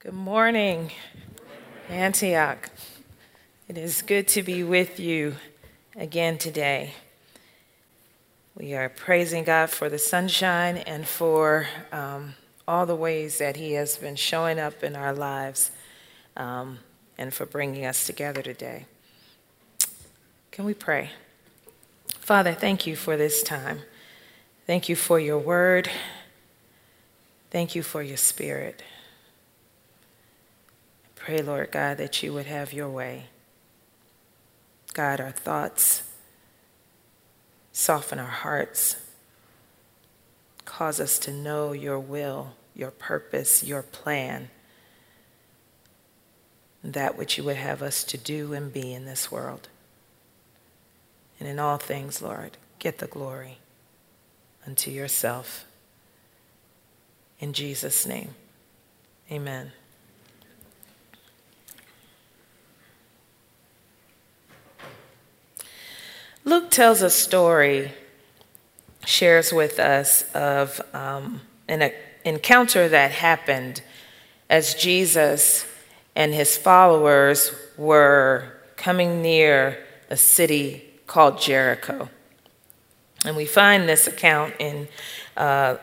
Good morning, Antioch. It is good to be with you again today. We are praising God for the sunshine and for um, all the ways that He has been showing up in our lives um, and for bringing us together today. Can we pray? Father, thank you for this time. Thank you for your word. Thank you for your spirit. Pray, Lord God, that you would have your way. Guide our thoughts, soften our hearts, cause us to know your will, your purpose, your plan, that which you would have us to do and be in this world. And in all things, Lord, get the glory unto yourself. In Jesus' name, amen. Luke tells a story, shares with us of um, an encounter that happened as Jesus and his followers were coming near a city called Jericho. And we find this account in uh,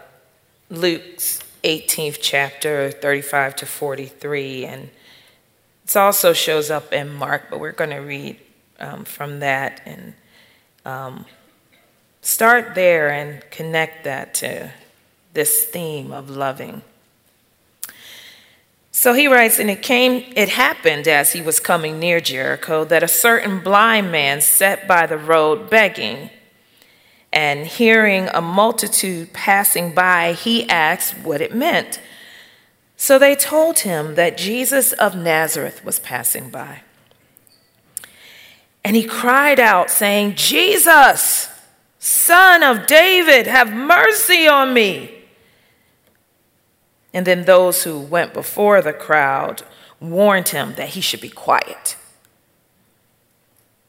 Luke's 18th chapter, 35 to 43. And it also shows up in Mark, but we're going to read um, from that and um, start there and connect that to this theme of loving. So he writes, and it came, it happened as he was coming near Jericho that a certain blind man sat by the road begging. And hearing a multitude passing by, he asked what it meant. So they told him that Jesus of Nazareth was passing by. And he cried out, saying, Jesus, son of David, have mercy on me. And then those who went before the crowd warned him that he should be quiet.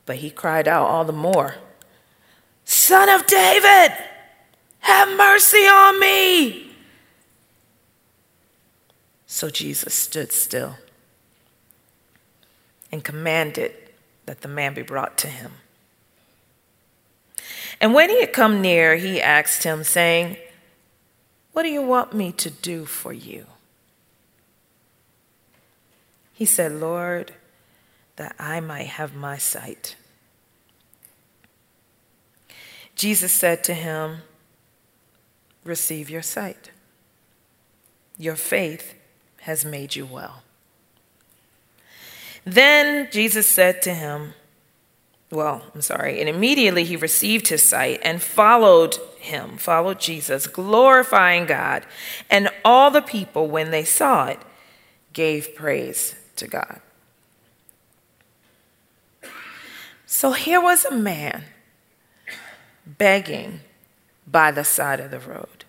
But he cried out all the more, Son of David, have mercy on me. So Jesus stood still and commanded that the man be brought to him. And when he had come near, he asked him, saying, What do you want me to do for you? He said, Lord, that I might have my sight. Jesus said to him, Receive your sight. Your faith has made you well. Then Jesus said to him, Well, I'm sorry, and immediately he received his sight and followed him, followed Jesus, glorifying God. And all the people, when they saw it, gave praise to God. So here was a man begging by the side of the road.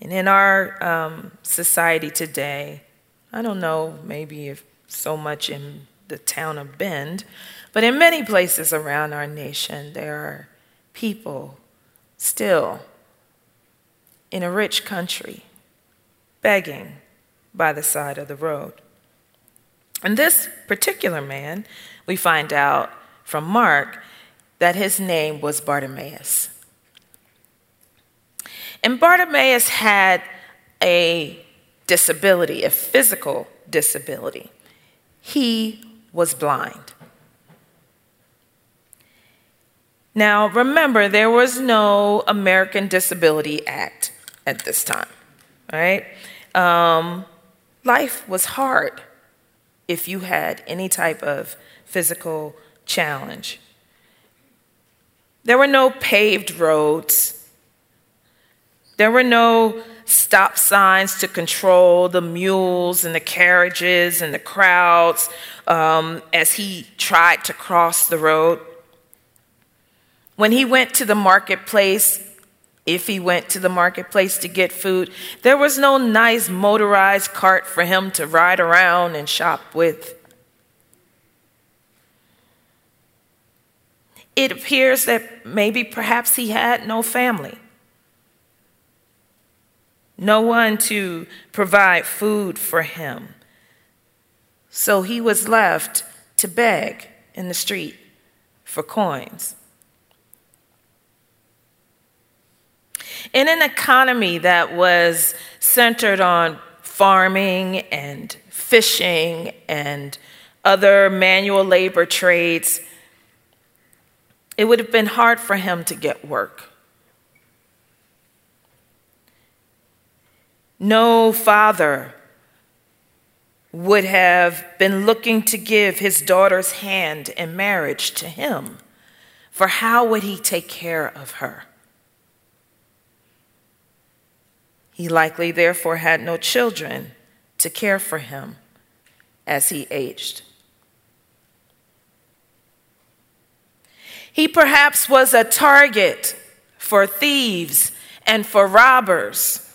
And in our um, society today, I don't know, maybe if so much in the town of Bend, but in many places around our nation, there are people still in a rich country begging by the side of the road. And this particular man, we find out from Mark that his name was Bartimaeus. And Bartimaeus had a disability, a physical disability. He was blind. Now, remember, there was no American Disability Act at this time, right? Um, life was hard if you had any type of physical challenge. There were no paved roads. There were no stop signs to control the mules and the carriages and the crowds um, as he tried to cross the road. When he went to the marketplace, if he went to the marketplace to get food, there was no nice motorized cart for him to ride around and shop with. It appears that maybe perhaps he had no family. No one to provide food for him. So he was left to beg in the street for coins. In an economy that was centered on farming and fishing and other manual labor trades, it would have been hard for him to get work. No father would have been looking to give his daughter's hand in marriage to him, for how would he take care of her? He likely, therefore, had no children to care for him as he aged. He perhaps was a target for thieves and for robbers,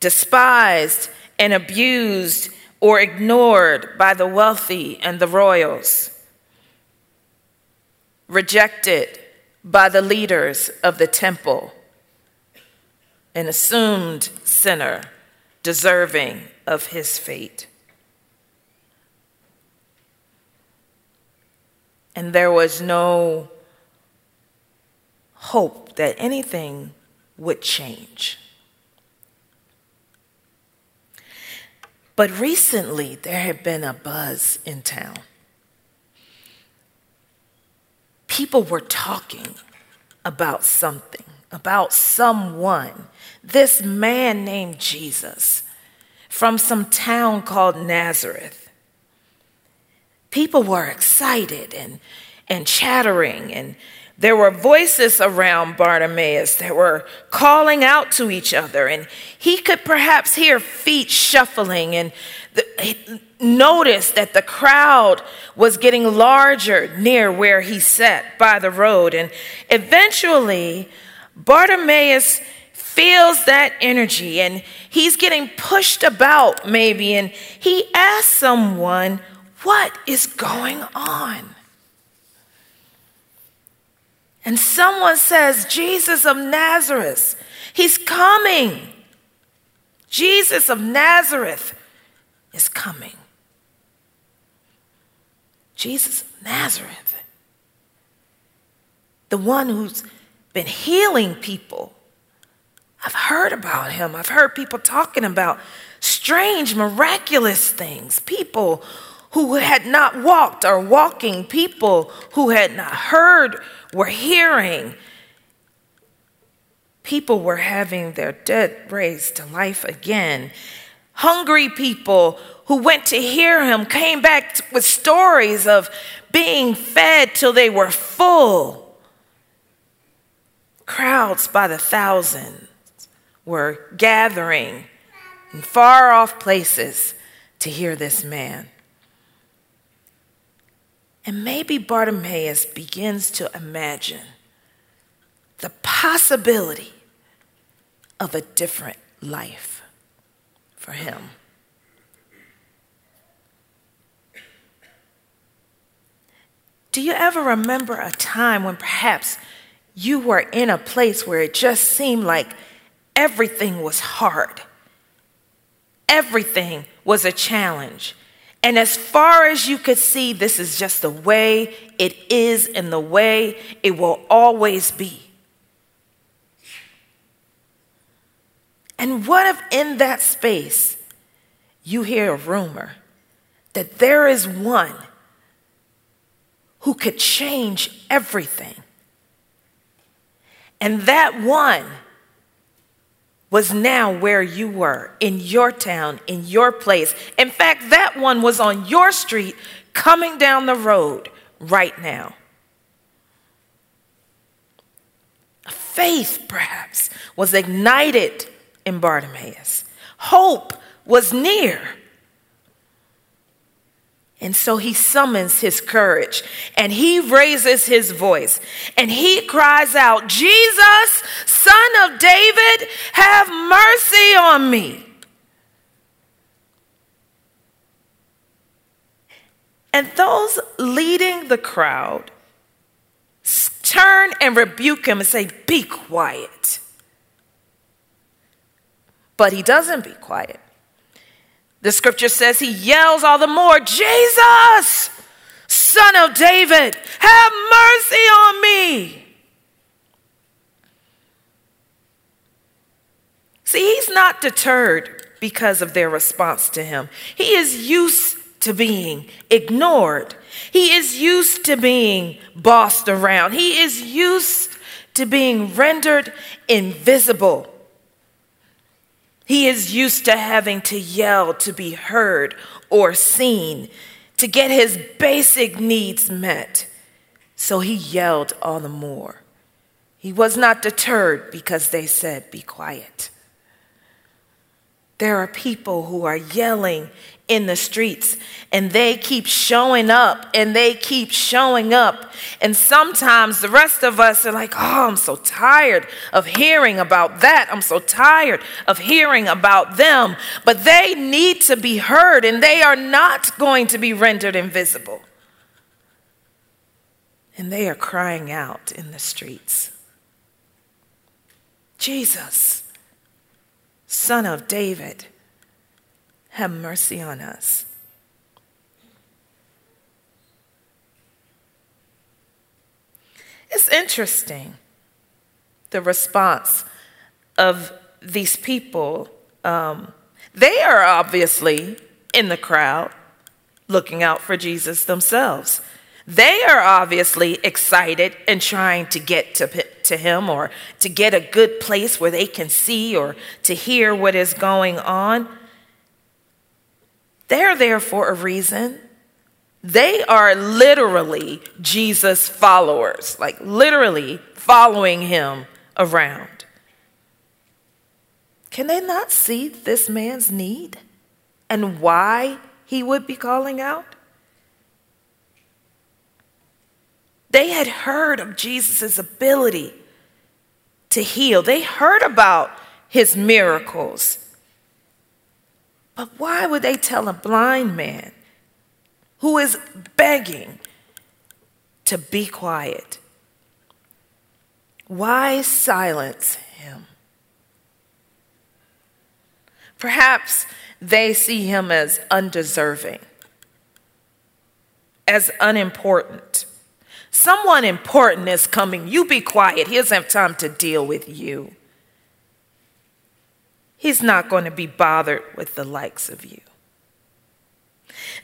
despised and abused or ignored by the wealthy and the royals, rejected by the leaders of the temple an assumed sinner deserving of his fate. And there was no hope that anything would change. But recently, there had been a buzz in town. People were talking about something about someone, this man named Jesus from some town called Nazareth. People were excited and, and chattering, and there were voices around Bartimaeus that were calling out to each other, and he could perhaps hear feet shuffling and the, noticed that the crowd was getting larger near where he sat by the road. And eventually, Bartimaeus feels that energy and he's getting pushed about, maybe, and he asks someone, What is going on? And someone says, Jesus of Nazareth, he's coming. Jesus of Nazareth is coming. Jesus of Nazareth, the one who's been healing people. I've heard about him. I've heard people talking about strange, miraculous things. People who had not walked are walking, people who had not heard were hearing. People were having their dead raised to life again. Hungry people who went to hear him came back with stories of being fed till they were full. Crowds by the thousands were gathering in far off places to hear this man. And maybe Bartimaeus begins to imagine the possibility of a different life for him. Do you ever remember a time when perhaps you were in a place where it just seemed like everything was hard. Everything was a challenge. And as far as you could see, this is just the way it is and the way it will always be. And what if in that space you hear a rumor that there is one who could change everything? And that one was now where you were, in your town, in your place. In fact, that one was on your street coming down the road right now. Faith, perhaps, was ignited in Bartimaeus. Hope was near. And so he summons his courage and he raises his voice and he cries out, Jesus, son of David, have mercy on me. And those leading the crowd turn and rebuke him and say, Be quiet. but he doesn't be quiet. The scripture says he yells all the more, Jesus, son of David, have mercy on me. See, he's not deterred because of their response to him. He is used to being ignored. He is used to being bossed around. He is used to being rendered invisible. He is used to having to yell to be heard or seen, to get his basic needs met. So he yelled all the more. He was not deterred because they said, Be quiet. There are people who are yelling in the streets and they keep showing up and they keep showing up. And sometimes the rest of us are like, oh, I'm so tired of hearing about that. I'm so tired of hearing about them. But they need to be heard and they are not going to be rendered invisible. And they are crying out in the streets Jesus, Son of David have mercy on us. It's interesting the response of these people. Um, they are obviously in the crowd looking out for Jesus themselves. They are obviously excited and trying to get to, to him or to get a good place where they can see or to hear what is going on. They're there for a reason. They are literally Jesus followers, like literally following him around. Can they not see this man's need and why he would be calling out? They had heard of Jesus' ability to heal, they heard about his miracles. But why would they tell a blind man who is begging to be quiet? Why silence him? Perhaps they see him as undeserving, as unimportant. Someone important is coming. You be quiet. He doesn't have time to deal with you. He's not going to be bothered with the likes of you.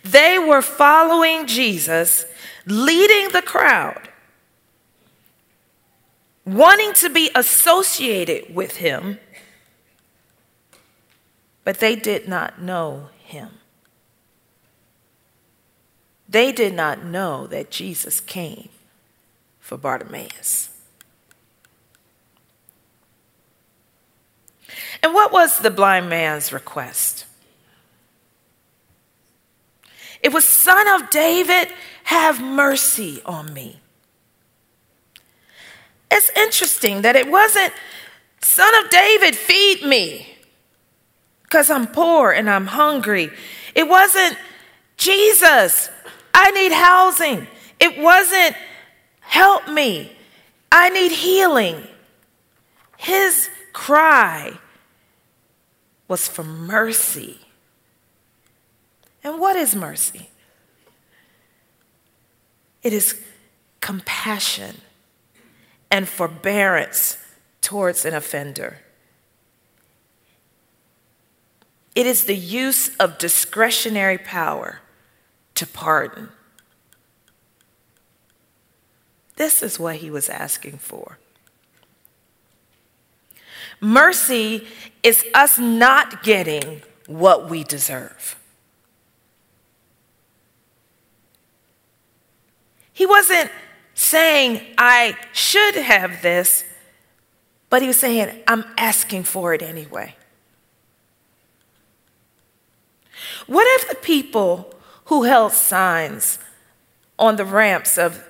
They were following Jesus, leading the crowd, wanting to be associated with him, but they did not know him. They did not know that Jesus came for Bartimaeus. And what was the blind man's request? It was, Son of David, have mercy on me. It's interesting that it wasn't, Son of David, feed me, because I'm poor and I'm hungry. It wasn't, Jesus, I need housing. It wasn't, help me, I need healing. His cry was for mercy. And what is mercy? It is compassion and forbearance towards an offender. It is the use of discretionary power to pardon. This is what he was asking for. Mercy is us not getting what we deserve. He wasn't saying, I should have this, but he was saying, I'm asking for it anyway. What if the people who held signs on the ramps of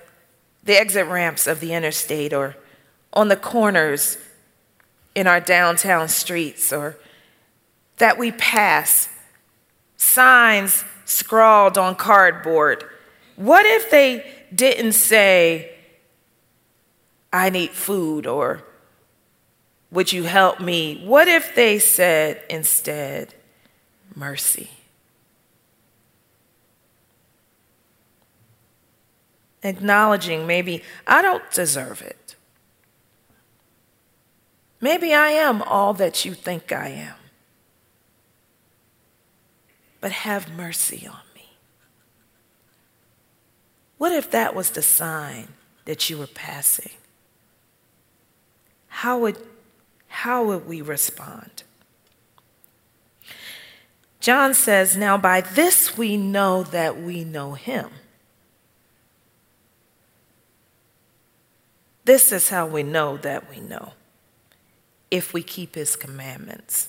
the exit ramps of the interstate or on the corners in our downtown streets or that we pass, signs scrawled on cardboard. What if they didn't say, I need food or would you help me? What if they said instead, mercy? Acknowledging maybe I don't deserve it. Maybe I am all that you think I am. But have mercy on me. What if that was the sign that you were passing? How would, how would we respond? John says, Now by this we know that we know him. This is how we know that we know if we keep his commandments.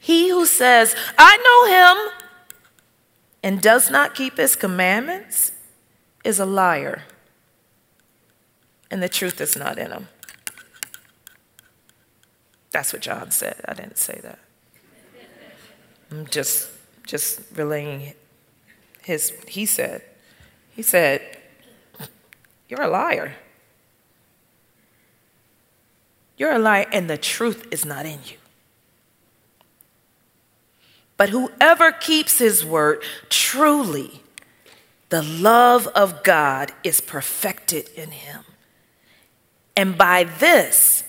He who says, I know him, and does not keep his commandments is a liar, and the truth is not in him. That's what John said. I didn't say that. I'm just just relaying his he said. He said, You're a liar. You're a liar, and the truth is not in you. But whoever keeps his word, truly, the love of God is perfected in him. And by this,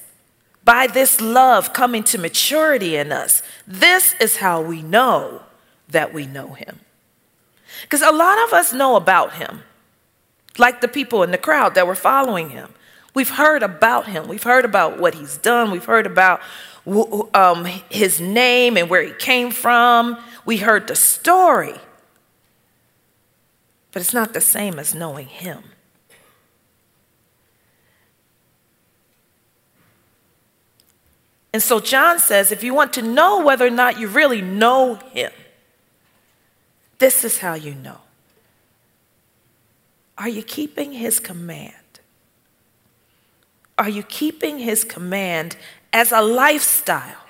by this love coming to maturity in us, this is how we know that we know him. Because a lot of us know about him, like the people in the crowd that were following him. We've heard about him. We've heard about what he's done. We've heard about um, his name and where he came from. We heard the story. But it's not the same as knowing him. And so John says if you want to know whether or not you really know him, this is how you know. Are you keeping his command? Are you keeping his command as a lifestyle?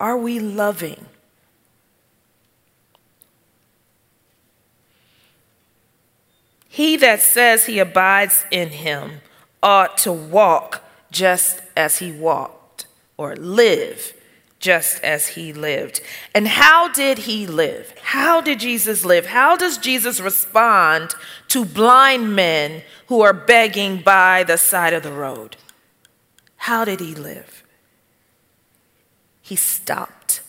Are we loving? He that says he abides in him ought to walk just as he walked, or live just as he lived. And how did he live? How did Jesus live? How does Jesus respond to blind men who are begging by the side of the road? How did he live? He stopped.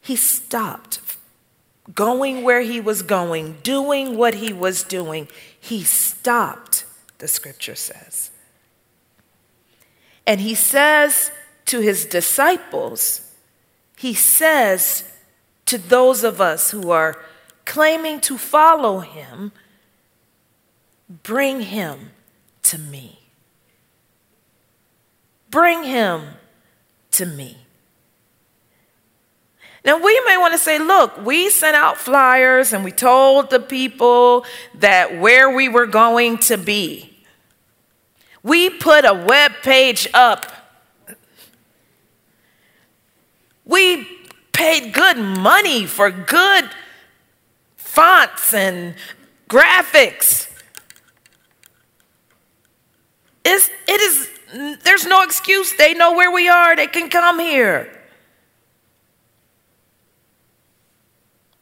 He stopped going where he was going, doing what he was doing. He stopped, the scripture says. And he says to his disciples, he says to those of us who are claiming to follow him, bring him to me. Bring him to me. Now, we may want to say, look, we sent out flyers and we told the people that where we were going to be. We put a web page up. We paid good money for good fonts and graphics. It's, it is, there's no excuse. They know where we are, they can come here.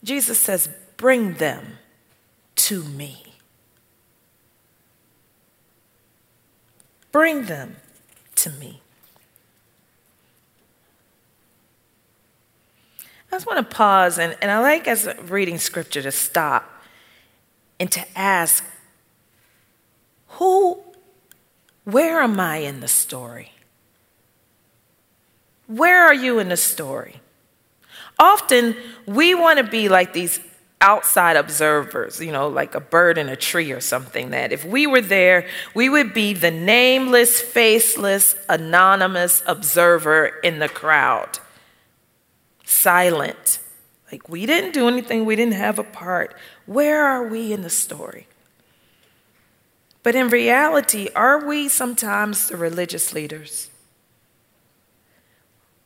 Jesus says, Bring them to me. Bring them to me. I just want to pause, and, and I like as reading scripture to stop and to ask, who, where am I in the story? Where are you in the story? Often we want to be like these outside observers, you know, like a bird in a tree or something, that if we were there, we would be the nameless, faceless, anonymous observer in the crowd, silent. Like we didn't do anything, we didn't have a part. Where are we in the story? But in reality, are we sometimes the religious leaders?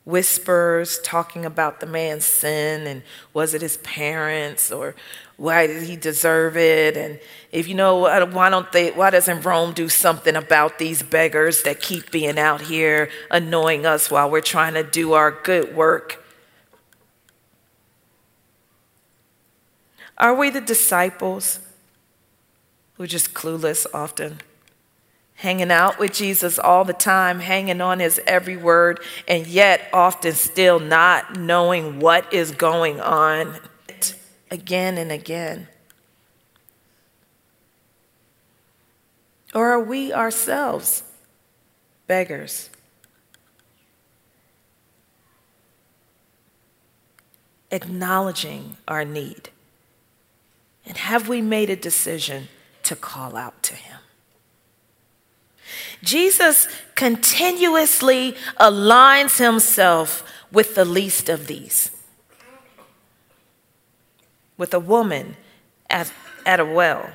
Whispers talking about the man's sin and was it his parents or why did he deserve it? And if you know why don't they why doesn't rome do something about these beggars that keep being out here annoying us while we're trying to do our good work? Are we the disciples who are just clueless often hanging out with Jesus all the time, hanging on his every word, and yet often still not knowing what is going on again and again? Or are we ourselves beggars? Acknowledging our need. And have we made a decision to call out to Him? Jesus continuously aligns himself with the least of these. With a woman at, at a well,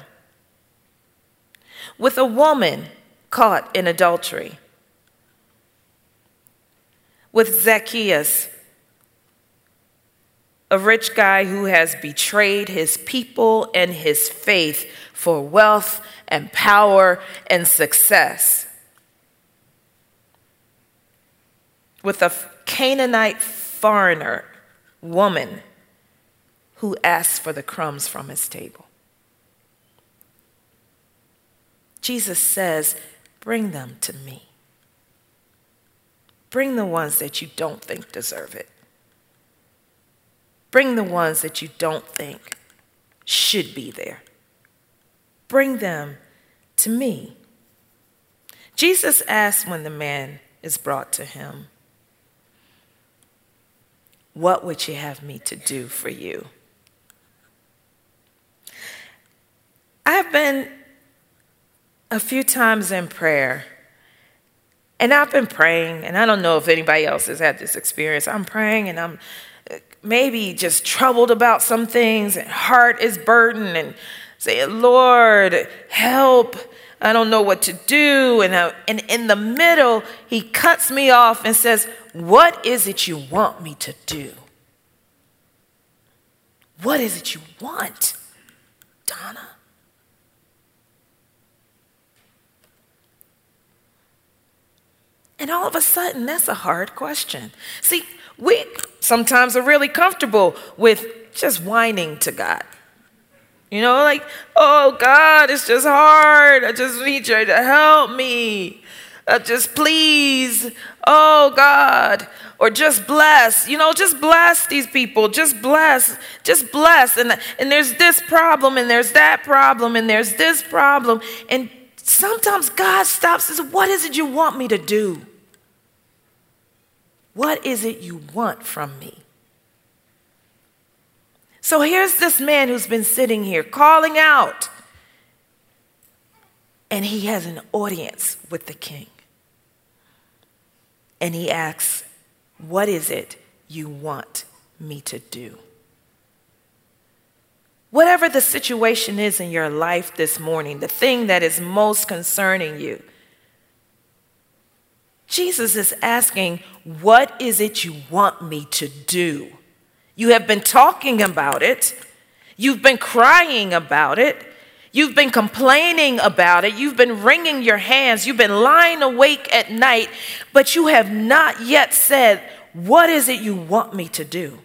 with a woman caught in adultery, with Zacchaeus, a rich guy who has betrayed his people and his faith for wealth and power and success. With a Canaanite foreigner woman who asked for the crumbs from his table. Jesus says, Bring them to me. Bring the ones that you don't think deserve it. Bring the ones that you don't think should be there. Bring them to me. Jesus asks when the man is brought to him, what would you have me to do for you? I have been a few times in prayer, and I've been praying, and I don't know if anybody else has had this experience. I'm praying, and I'm maybe just troubled about some things, and heart is burdened, and saying, Lord, help. I don't know what to do. And, I, and in the middle, he cuts me off and says, What is it you want me to do? What is it you want, Donna? And all of a sudden, that's a hard question. See, we sometimes are really comfortable with just whining to God. You know, like, oh God, it's just hard. I just need you to help me. Uh, just please, oh God, or just bless, you know, just bless these people, just bless, just bless. And, and there's this problem, and there's that problem, and there's this problem. And sometimes God stops and says, What is it you want me to do? What is it you want from me? So here's this man who's been sitting here calling out, and he has an audience with the king. And he asks, What is it you want me to do? Whatever the situation is in your life this morning, the thing that is most concerning you, Jesus is asking, What is it you want me to do? You have been talking about it. You've been crying about it. You've been complaining about it. You've been wringing your hands. You've been lying awake at night, but you have not yet said, What is it you want me to do?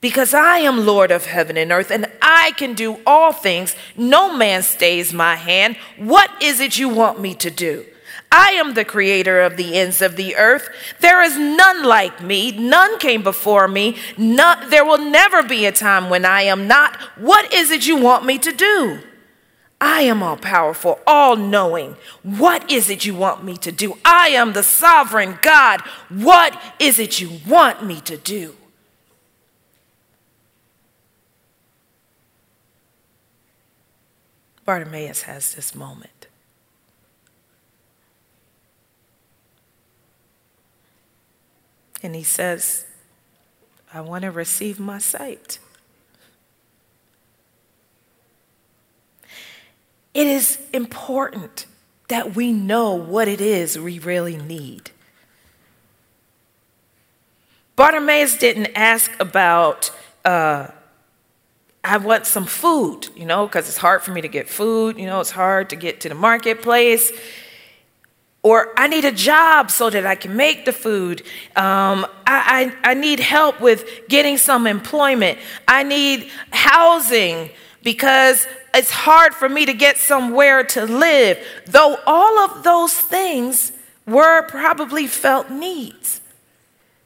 Because I am Lord of heaven and earth, and I can do all things. No man stays my hand. What is it you want me to do? I am the creator of the ends of the earth. There is none like me. None came before me. None, there will never be a time when I am not. What is it you want me to do? I am all powerful, all knowing. What is it you want me to do? I am the sovereign God. What is it you want me to do? Bartimaeus has this moment. And he says, I want to receive my sight. It is important that we know what it is we really need. Bartimaeus didn't ask about, uh, I want some food, you know, because it's hard for me to get food. You know, it's hard to get to the marketplace. Or I need a job so that I can make the food. Um, I, I, I need help with getting some employment. I need housing because it's hard for me to get somewhere to live. Though all of those things were probably felt needs.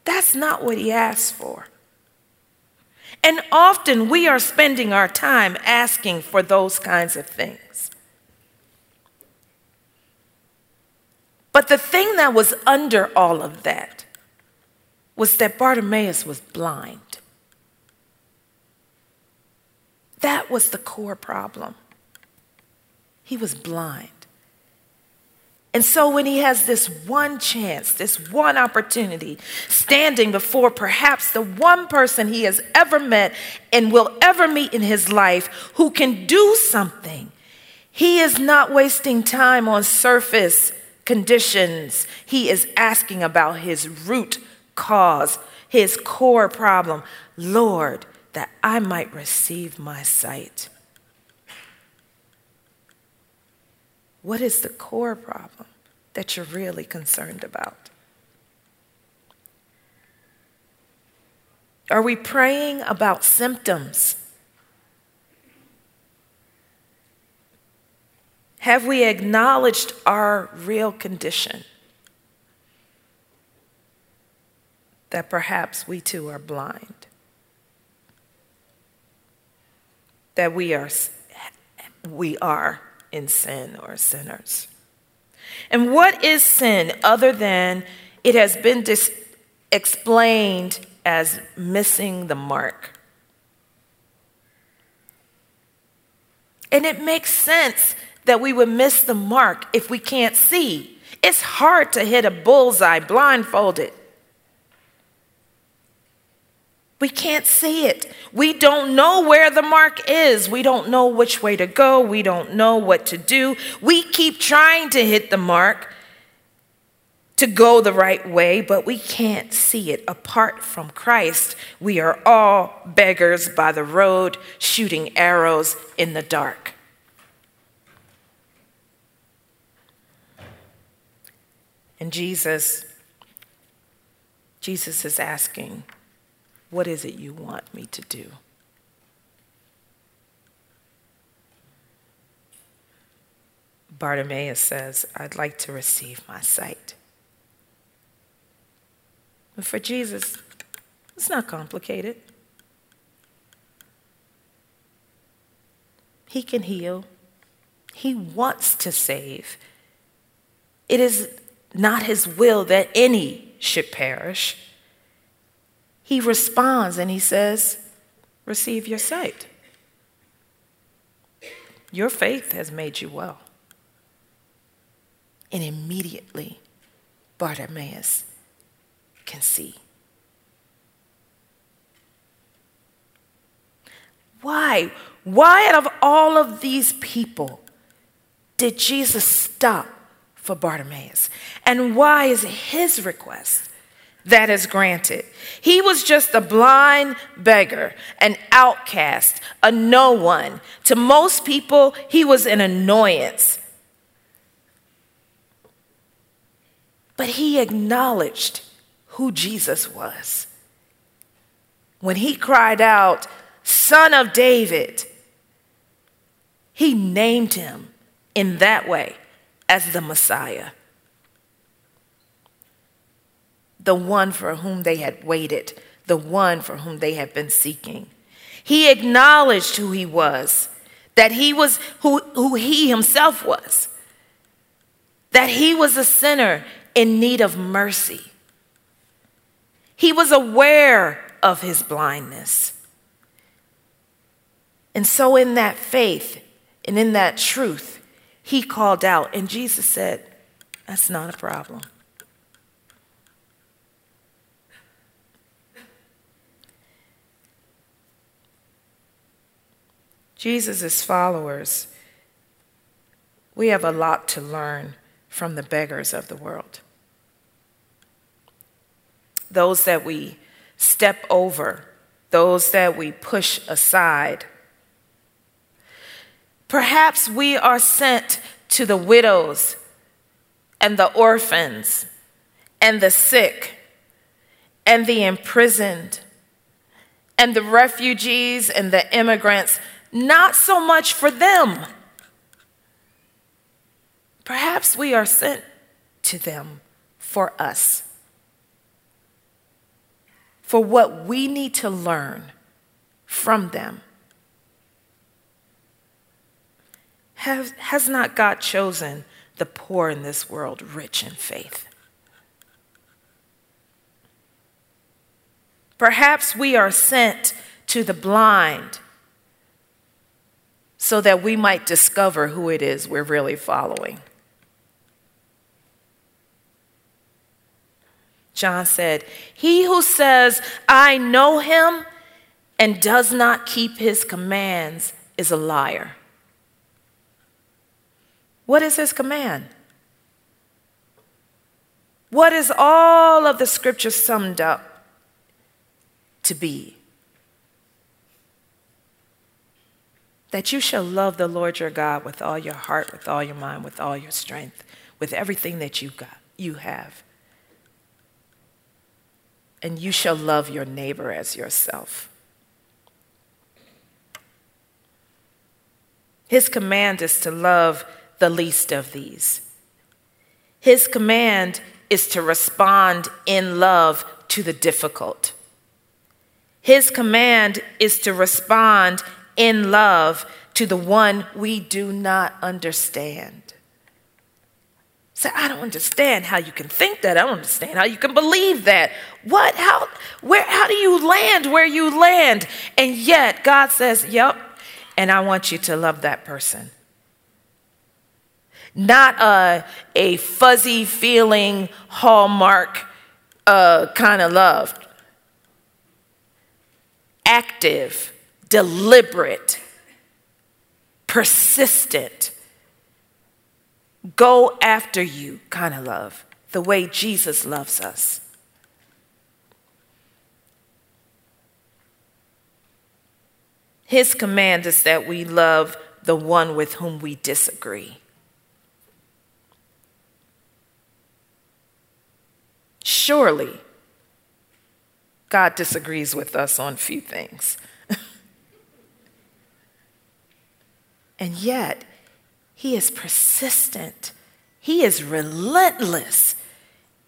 That's not what he asked for. And often we are spending our time asking for those kinds of things. But the thing that was under all of that was that Bartimaeus was blind. That was the core problem. He was blind. And so, when he has this one chance, this one opportunity, standing before perhaps the one person he has ever met and will ever meet in his life who can do something, he is not wasting time on surface conditions. He is asking about his root cause, his core problem. Lord, that I might receive my sight. What is the core problem that you're really concerned about? Are we praying about symptoms? Have we acknowledged our real condition? That perhaps we too are blind. That we are, we are in sin or sinners. And what is sin other than it has been dis- explained as missing the mark? And it makes sense that we would miss the mark if we can't see. It's hard to hit a bullseye blindfolded. We can't see it. We don't know where the mark is. We don't know which way to go. We don't know what to do. We keep trying to hit the mark to go the right way, but we can't see it. Apart from Christ, we are all beggars by the road, shooting arrows in the dark. And Jesus, Jesus is asking, what is it you want me to do? Bartimaeus says, I'd like to receive my sight. But for Jesus, it's not complicated. He can heal, He wants to save. It is not His will that any should perish he responds and he says, Receive your sight. Your faith has made you well. And immediately, Bartimaeus can see. Why? Why, out of all of these people, did Jesus stop for Bartimaeus? And why is his request that is granted. He was just a blind beggar, an outcast, a no one. To most people, he was an annoyance. But he acknowledged who Jesus was. When he cried out, Son of David, he named him in that way as the Messiah the one for whom they had waited, the one for whom they had been seeking. He acknowledged who he was, that he was who, who he himself was, that he was a sinner in need of mercy. He was aware of his blindness. And so, in that faith and in that truth, he called out, and Jesus said, That's not a problem. Jesus' followers, we have a lot to learn from the beggars of the world. Those that we step over, those that we push aside. Perhaps we are sent to the widows and the orphans and the sick and the imprisoned and the refugees and the immigrants, not so much for them. Perhaps we are sent to them for us, for what we need to learn from them. Has, has not God chosen the poor in this world rich in faith? Perhaps we are sent to the blind so that we might discover who it is we're really following. John said, He who says, I know him, and does not keep his commands is a liar. What is his command? What is all of the scripture summed up to be? That you shall love the Lord your God with all your heart, with all your mind, with all your strength, with everything that you got, you have. And you shall love your neighbor as yourself. His command is to love the least of these. His command is to respond in love to the difficult. His command is to respond in love to the one we do not understand. Say, I don't understand how you can think that. I don't understand how you can believe that. What? How? Where? How do you land where you land? And yet God says, "Yep," and I want you to love that person not a, a fuzzy feeling, hallmark uh, kind of love. Active, deliberate, persistent, go after you kind of love, the way Jesus loves us. His command is that we love the one with whom we disagree. Surely, God disagrees with us on few things. and yet, He is persistent, He is relentless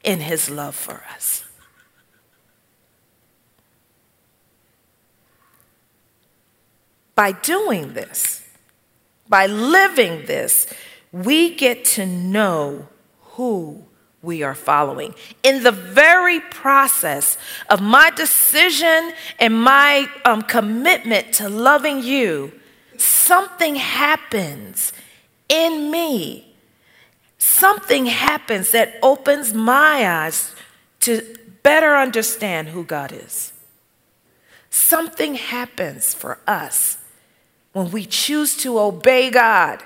in His love for us. By doing this, by living this, we get to know who we are following. In the very process of my decision and my um, commitment to loving you, something happens in me. Something happens that opens my eyes to better understand who God is. Something happens for us when we choose to obey God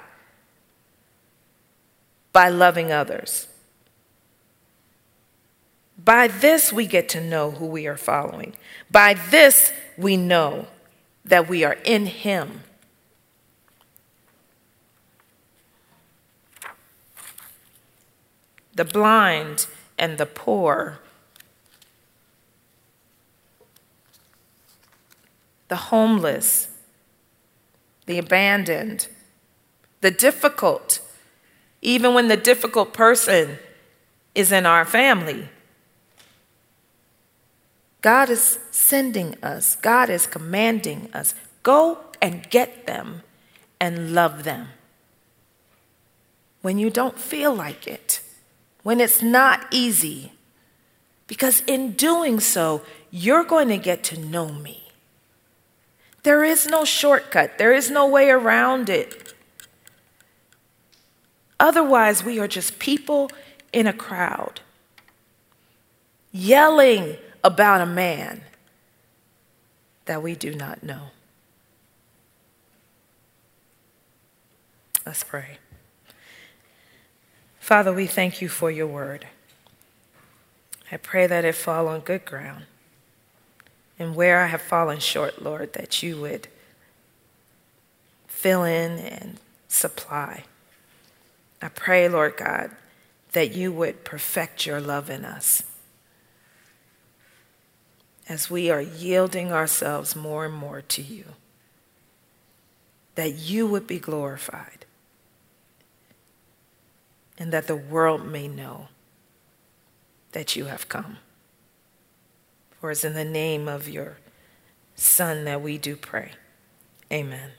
by loving others. By this, we get to know who we are following. By this, we know that we are in Him. The blind and the poor, the homeless, the abandoned, the difficult, even when the difficult person is in our family God is sending us, God is commanding us go and get them and love them. When you don't feel like it, when it's not easy, because in doing so, you're going to get to know me. There is no shortcut, there is no way around it. Otherwise, we are just people in a crowd yelling about a man that we do not know. Let's pray. Father, we thank you for your word. I pray that it fall on good ground. And where I have fallen short, Lord, that you would fill in and supply. I pray, Lord God, that you would perfect your love in us as we are yielding ourselves more and more to you, that you would be glorified and that the world may know that you have come. For it's in the name of your Son that we do pray. Amen.